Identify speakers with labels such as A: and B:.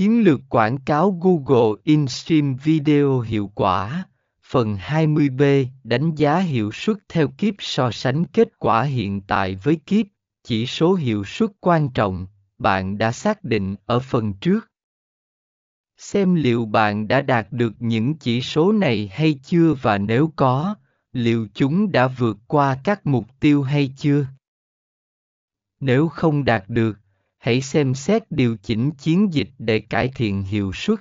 A: Chiến lược quảng cáo Google InStream Video hiệu quả Phần 20b đánh giá hiệu suất theo kiếp so sánh kết quả hiện tại với kiếp, chỉ số hiệu suất quan trọng, bạn đã xác định ở phần trước. Xem liệu bạn đã đạt được những chỉ số này hay chưa và nếu có, liệu chúng đã vượt qua các mục tiêu hay chưa. Nếu không đạt được, hãy xem xét điều chỉnh chiến dịch để cải thiện hiệu suất.